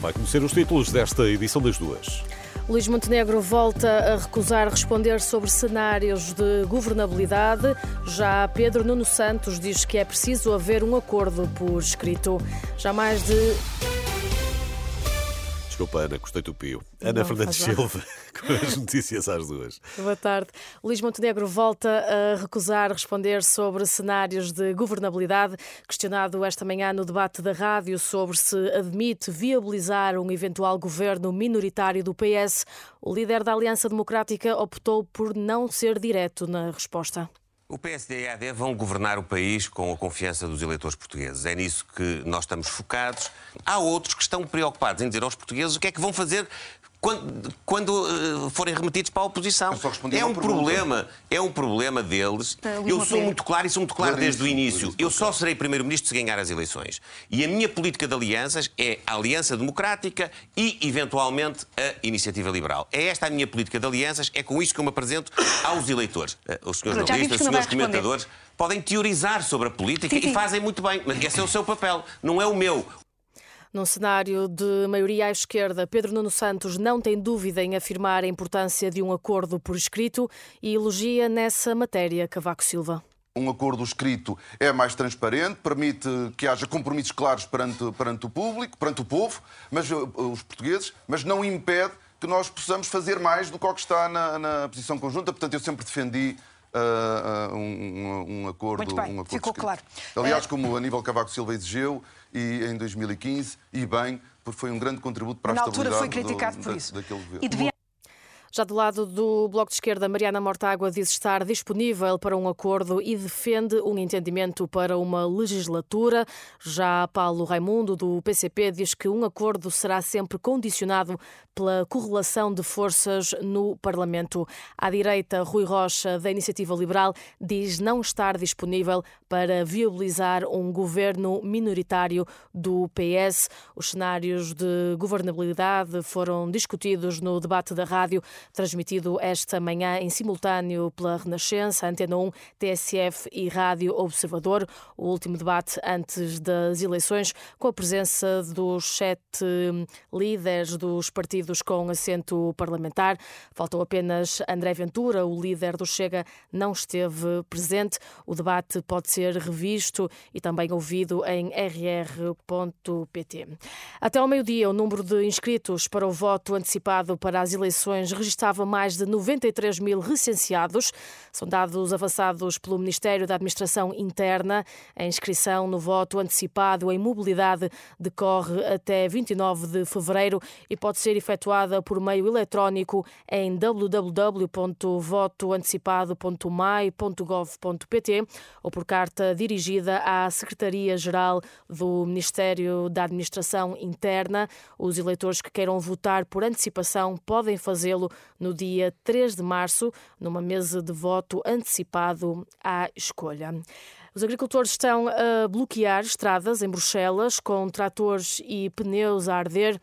Vai conhecer os títulos desta edição das duas. Luís Montenegro volta a recusar responder sobre cenários de governabilidade. Já Pedro Nuno Santos diz que é preciso haver um acordo por escrito. Já mais de Desculpa, Ana, gostei do pio. Ana Não, Fernandes. Silva, com as notícias às duas. Boa tarde. Luís Montenegro volta a recusar responder sobre cenários de governabilidade. Questionado esta manhã no debate da rádio sobre se admite viabilizar um eventual governo minoritário do PS, o líder da Aliança Democrática optou por não ser direto na resposta. O PSD e a AD vão governar o país com a confiança dos eleitores portugueses. É nisso que nós estamos focados. Há outros que estão preocupados em dizer aos portugueses o que é que vão fazer quando, quando, eh, forem remetidos para a oposição. É um pergunta. problema, é um problema deles. Eu sou muito claro e sou muito claro desde o início. Eu só serei primeiro-ministro se ganhar as eleições. E a minha política de alianças é a Aliança Democrática e, eventualmente, a Iniciativa Liberal. É esta a minha política de alianças, é com isto que eu me apresento aos eleitores. Eh, Os senhores jornalistas, os senhores comentadores podem teorizar sobre a política Sim, sim. e fazem muito bem, mas esse é o seu papel, não é o meu. Num cenário de maioria à esquerda, Pedro Nuno Santos não tem dúvida em afirmar a importância de um acordo por escrito e elogia nessa matéria Cavaco Silva. Um acordo escrito é mais transparente, permite que haja compromissos claros perante, perante o público, perante o povo, mas, uh, os portugueses, mas não impede que nós possamos fazer mais do que o que está na, na posição conjunta. Portanto, eu sempre defendi uh, um, um- acordo, Muito bem, um acordo ficou escrito. claro. Aliás, Eh, como Aníbal Cavaco Silva exigiu e em 2015, e bem, porque foi um grande contributo para a Na altura foi estabilidade do- criticado por da- isso. daquele governo. Já do lado do Bloco de Esquerda, Mariana Mortágua diz estar disponível para um acordo e defende um entendimento para uma legislatura. Já Paulo Raimundo, do PCP, diz que um acordo será sempre condicionado pela correlação de forças no Parlamento. À direita, Rui Rocha, da Iniciativa Liberal, diz não estar disponível para viabilizar um governo minoritário do PS. Os cenários de governabilidade foram discutidos no debate da rádio, transmitido esta manhã em simultâneo pela Renascença, Antena 1, TSF e Rádio Observador. O último debate antes das eleições, com a presença dos sete líderes dos partidos com assento parlamentar. Faltou apenas André Ventura, o líder do Chega, não esteve presente. O debate pode ser revisto e também ouvido em rr.pt. Até ao meio-dia, o número de inscritos para o voto antecipado para as eleições registava mais de 93 mil recenseados. São dados avançados pelo Ministério da Administração Interna. A inscrição no voto antecipado em mobilidade decorre até 29 de fevereiro e pode ser efetuada por meio eletrónico em www.votoantecipado.mai.gov.pt ou por carta dirigida à Secretaria-Geral do Ministério da Administração Interna. Os eleitores que queiram votar por antecipação podem fazê-lo no dia 3 de março, numa mesa de voto antecipado à escolha. Os agricultores estão a bloquear estradas em Bruxelas com tratores e pneus a arder.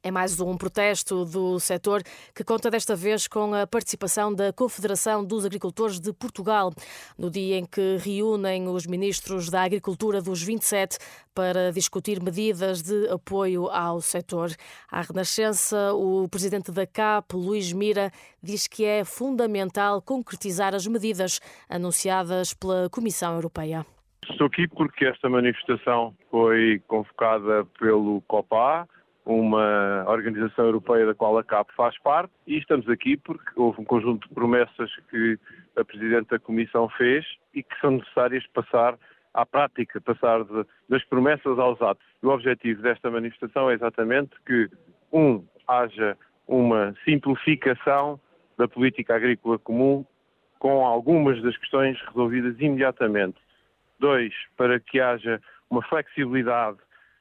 É mais um protesto do setor que conta desta vez com a participação da Confederação dos Agricultores de Portugal, no dia em que reúnem os ministros da Agricultura dos 27 para discutir medidas de apoio ao setor. À Renascença, o presidente da CAP, Luís Mira, diz que é fundamental concretizar as medidas anunciadas pela Comissão Europeia. Estou aqui porque esta manifestação foi convocada pelo COPA, uma organização europeia da qual a CAP faz parte, e estamos aqui porque houve um conjunto de promessas que a Presidente da Comissão fez e que são necessárias passar à prática, passar de- das promessas aos atos. O objetivo desta manifestação é exatamente que, um, haja uma simplificação da política agrícola comum com algumas das questões resolvidas imediatamente. Dois, para que haja uma flexibilidade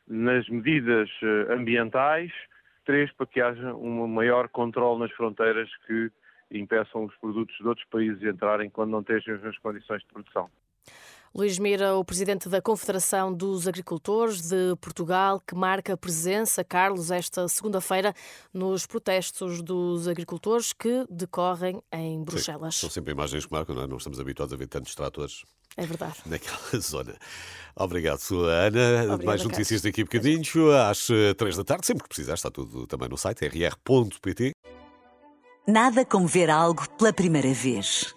nas medidas eh, ambientais. Três, para que haja um maior controle nas fronteiras que impeçam os produtos de outros países entrarem quando não têm as mesmas condições de produção. Luís Mira, o presidente da Confederação dos Agricultores de Portugal, que marca presença, Carlos, esta segunda-feira nos protestos dos agricultores que decorrem em Bruxelas. Sim, são sempre imagens que marcam, não, é? não estamos habituados a ver tantos tratores. É verdade. Naquela zona. Obrigado, Ana. Obrigada, Mais notícias daqui a bocadinho, às eh, três da tarde. Sempre que precisar, está tudo também no site rr.pt. Nada como ver algo pela primeira vez.